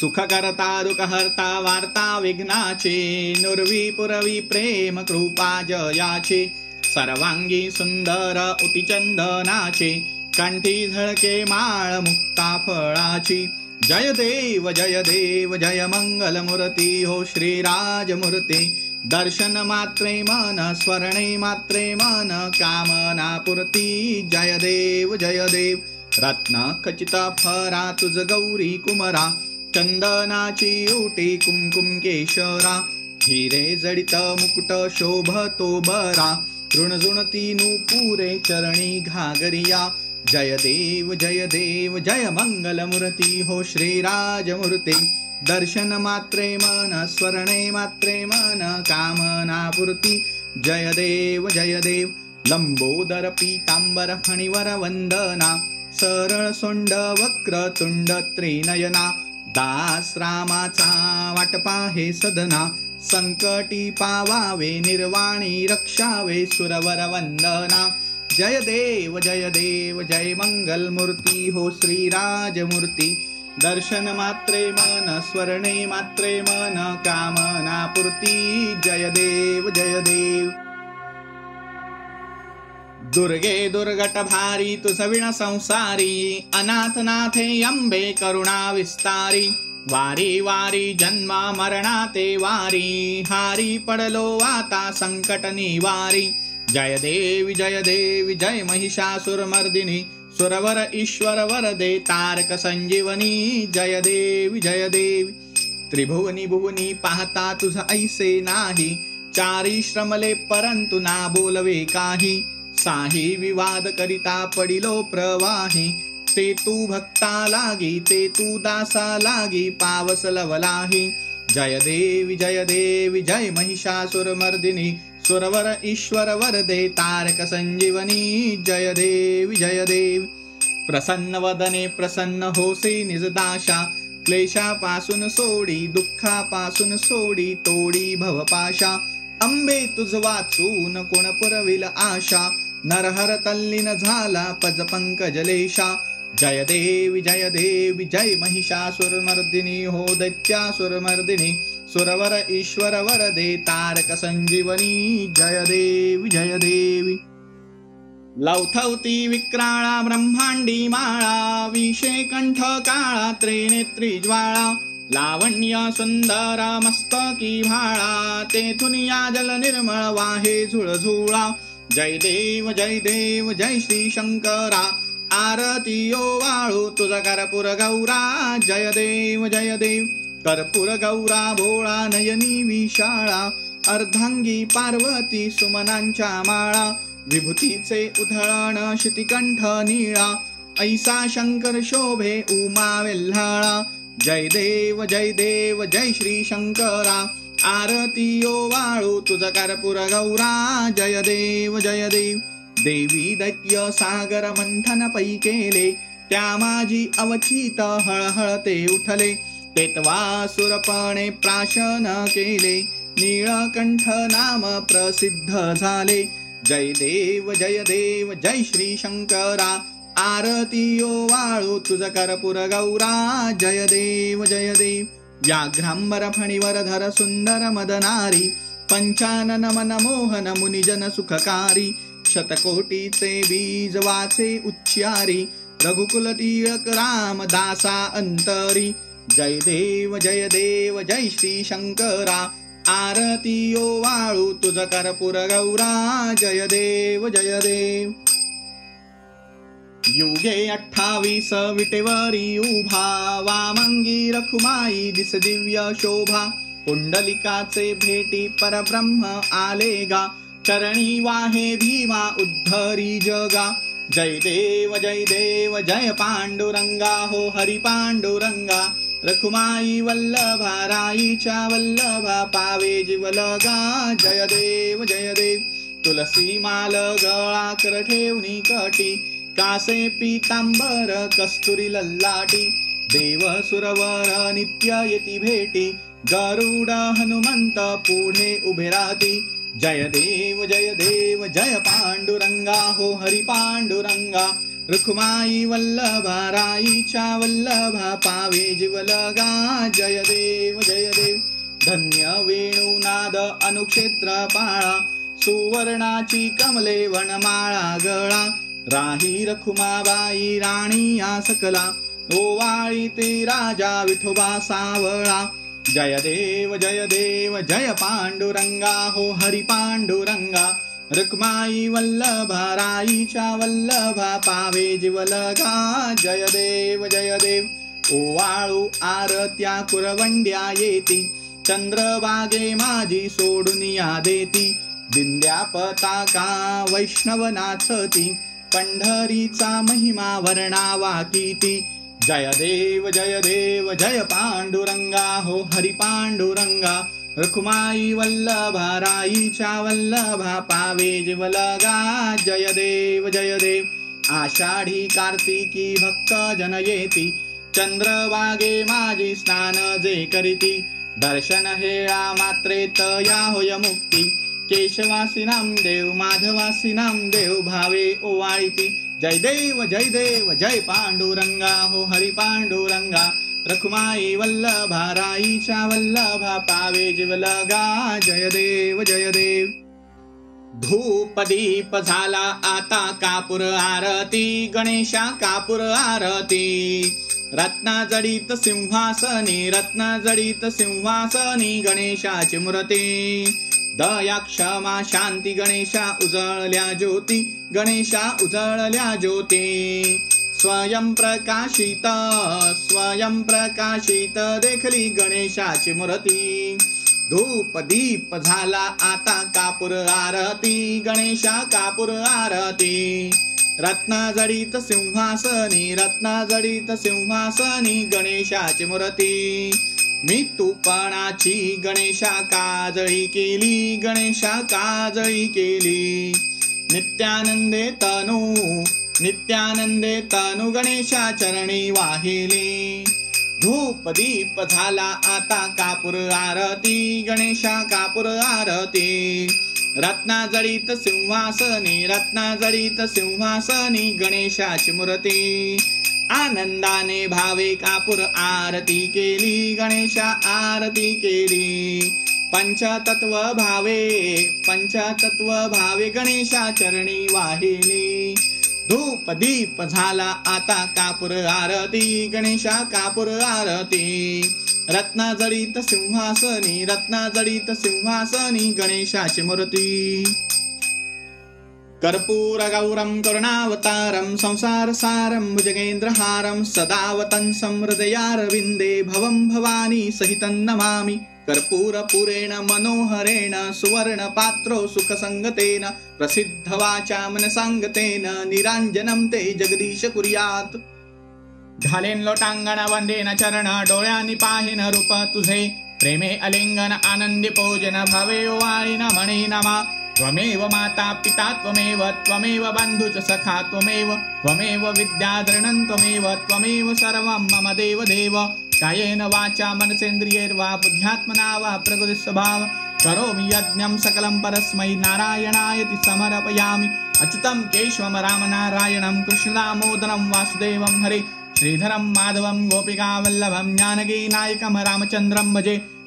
सुख करता दुःख हरता वार्ता विघ्नाची नुर्वी पुरवी प्रेम कृपा जयाची कंठी झळके माळ मुक्ता फळाची जय देव जय देव जय मंगल मूर्ती हो श्रीराजमूर्ती। दर्शन मात्रे मन स्वर्णे मात्रे मन कामना पूर्ती जय देव जय देव। रत्न खचित फरा तुझ गौरी कुमरा चंदनाची ओटी हिरे जडित मुकुट शोभतो बरा ऋणजुणती नुपुरे चरणी घागरिया जय देव जय देव जय मंगल मूर्ती हो श्रीराजमूर्ती। दर्शन मात्रे मन स्वर्णे मात्रे मन कामना पूर्ती जय देव जय देव लंबोदर पीतांबर फणीवर वंदना सरळ सोंड वक्र तुंड त्रिनयना दास रामाचा वाटपा हे सदना संकटी पावावे निर्वाणी रक्षावे सुरवर वंदना. जय देव जय देव जय मंगल मूर्ती हो श्रीराजमूर्ती दर्शन मात्रे मन स्वर्णे मात्रे मन कामना पूर्ती जय देव जय देव. दुर्गे दुर्गट भारी तुझ विण संसारी अनाथ नाथे अंबे करुणा विस्तारी वारी वारी जन्मा मरणा ते वारी हारी पडलो आता संकट निवारी. जय देवी जय देवी जय महिषासुर मर्दिनी सुरवर ईश्वर वरदे तारक संजीवनी. जय देवी जय देवी. त्रिभुवनी भुवनी पाहता तुझ ऐसे नाही चारी श्रमले परंतु ना बोलवे काही. साही विवाद करिता पडिलो प्रवाही। ते तू भक्ता लागी ते तू दासा लागी पावस लवलाही। जय देवी जय देवी जय महिषासुर मर्दिनी। सुरवर ईश्वर वरदे तारक संजीवनी। जय देवी जय देवी। प्रसन्न वदने प्रसन्न होसे निजदाशा क्लेशापासून सोडी दुःखापासून सोडी तोडी भवपाशा अंबे तुझ वाचून कोण पुरविल आशा। नरहर तल्लीन झाला पज पंकजलेशा जय देवी जय देवी जय महिषासुर मर्दिनी हो दैत्यासुर मर्दिनी सुरवर ईश्वर वरदे तारक संजीवनी जय देवी जय देवी लवथवती विक्राळा ब्रह्मांडी माळा विषे कंठ काळा त्रिनेत्री ज्वाळा लावण्य सुंदर मस्तकी भाळा तेथून या जल निर्मळ वाहे झुळझुळा जय देव जय देव जय श्री शंकरा. आरती यो वाळू तुझा कर्पूर गौरा. जय देव जय देव. कर्पूर गौरा भोळा नयनी विशाळा. अर्धांगी पार्वती सुमनांच्या माळा. विभूतीचे उधळण शितिकंठ निळा. ऐसा शंकर शोभे उमा वेल्हाळा. जय देव जय देव जय श्री शंकरा. आरतीयो वाळू तुझ कर्पूर गौरा जय देव जय देव. देवी दैत्य सागर मंथन पै केले त्या माझी अवचित हळहळते उठले. तेतवा सुरपणे प्राशन केले नीळकंठ नाम प्रसिद्ध झाले. जय देव जय देव जय श्री शंकरा. आरतीयो वाळू तुझ कर्पूर गौरा जय देव जय देव. व्याघ्रांबर फणिवरधर सुंदर मदनारी पंचानन मनमोहन मुनिजन सुखकारी शतकोटीचे बीज वाचे उच्चारी रघुकुल टिळक राम दासा अंतरी जय देव जय देव जय श्री शंकरा। आरती यो वाळू तुझ कर्पूर गौरा जय देव जय देव। युगे अठ्ठावीस विटेवरी उभा वामंगी रखुमाई दिस दिव्य शोभा पुंडलिकाचे भेटी परब्रह्म आले गा चरणी वाहे भीमा उद्धरी जगा. जय देव जय देव जय पांडुरंगा हो हरी पांडुरंगा. रखुमाई वल्लभा राईच्या वल्लभा पावे जीवलगा जय देव जय देव तुलसी माल गळा कर ठेवणी कटी. कासे पीतांबर कस्तुरी लल्लाटी देव सुरवर नित्य येती भेटी गरुड हनुमंत पुढे उभे राहती. जय देव जय देव जय पांडुरंगा हो हरी पांडुरंगा. रुक्माई वल्लभा राईच्या वल्लभा पावे जिवलगा जय देव जय देव. धन्य वेणुनाद अनुक्षेत्र पाळा. सुवर्णाची कमले वनमाळा गळा. राही रखुमाबाई राणी या सकला ओवाळी ते राजा विठोबा सावळा. जय देव जय देव जय पांडुरंगा हो हरी पांडुरंगा. रुक्माई वल्लभा राईच्या वल्लभा पावे जिवलगा जय देव जय देव ओवाळू आरत्या कुरवंड्या येती. चंद्रबागे माझी सोडून या देती. दिंद्या पताका वैष्णव नाचती पंढरीचा महिमा वर्णावा किती जय देव जय देव जय पांडुरंगा हो हरी पांडुरंगा. रुक्माई वल्लभा राईच्या वल्लभा पावे जिवलगा जय देव जय देव. आषाढी कार्तिकी भक्त जन येती. चंद्रबागे माझी स्नान जे करीती. दर्शन हेळा मात्रे तया होय मुक्ती. केशवासी देव माधवासी देव भावे ओवाळीती जय देव जय देव जय पांडुरंगा हो हरी पांडुरंगा. रखुमाई वल्लभा राईच्या वल्लभा पावे जिवलगा जय देव जय देव. धूप दीप झाला आता कापूर आरती. गणेशा कापूर आरती. रत्ना जडित सिंहासनी रत्ना जडित सिंहासनी गणेशाची मूर्ती. दया क्षमा शांती गणेशा उजळल्या ज्योती गणेशा उजळल्या ज्योती. स्वयं प्रकाशित स्वयं प्रकाशित देखली गणेशाची मूर्ती. धूप दीप झाला आता कापूर आरती गणेशा कापूर आरती. रत्नाजडित सिंहासनी रत्नाजडित सिंहासनी गणेशाची मूर्ती. मी तुपाणाची गणेशा काजळी केली गणेशा काजळी केली. नित्यानंदे तनु नित्यानंदे तनु गणेशा चरणी वाहिली. धूप दीप झाला आता कापूर आरती गणेशा कापूर आरती. रत्ना सिंहासनी रत्ना सिंहासनी गणेशाची मूर्ती. आनंदाने भावे कापूर आरती केली गणेशा आरती केली. पंचतत्व भावे पंचतत्व भावे गणेशा चरणी वाहिली. धूप दीप झाला आता कापूर आरती गणेशा कापूर आरती. रत्ना जडित सिंहासनी रत्ना जडित सिंहासनी गणेशाची मूर्ती. कर्पूरगौरं करुणावतारं संसारसारं भुजगेन्द्रहारं सदावतंसं हृदयारविन्दे भवं भवानी सहितं नमामि कर्पूरपुरेण मनोहरेण सुवर्णपात्रो सुखसङ्गतेन प्रसिद्धवाचा मनसाङ्गतेन निराञ्जनं ते जगदीश कुर्यात् घालेन लोटांगण वंदेन चरण डोळ्यांनी पाहिन रूप तुझे प्रेमे अलिंगन आनंदी पूजन भवे वाळीन मणी नमा त्वमेव माता पिता त्वमेव त्वमेव बन्धु च सखा त्वमेव त्वमेव विद्याधरणं त्वमेव त्वमेव सर्वं मम देव देव कायेन वाचा मनसेन्द्रियैर्वा बुद्ध्यात्मना वा प्रकृतिस्वभाव। करोमि यज्ञं सकलं परस्मै नारायणायति समर्पयामि। अच्युतं केशवं रामनारायणं कृष्णदामोदरं वासुदेवं हरे। श्रीधरं माधवं गोपिकावल्लभं ज्ञानगीनायकं रामचन्द्रं भजे।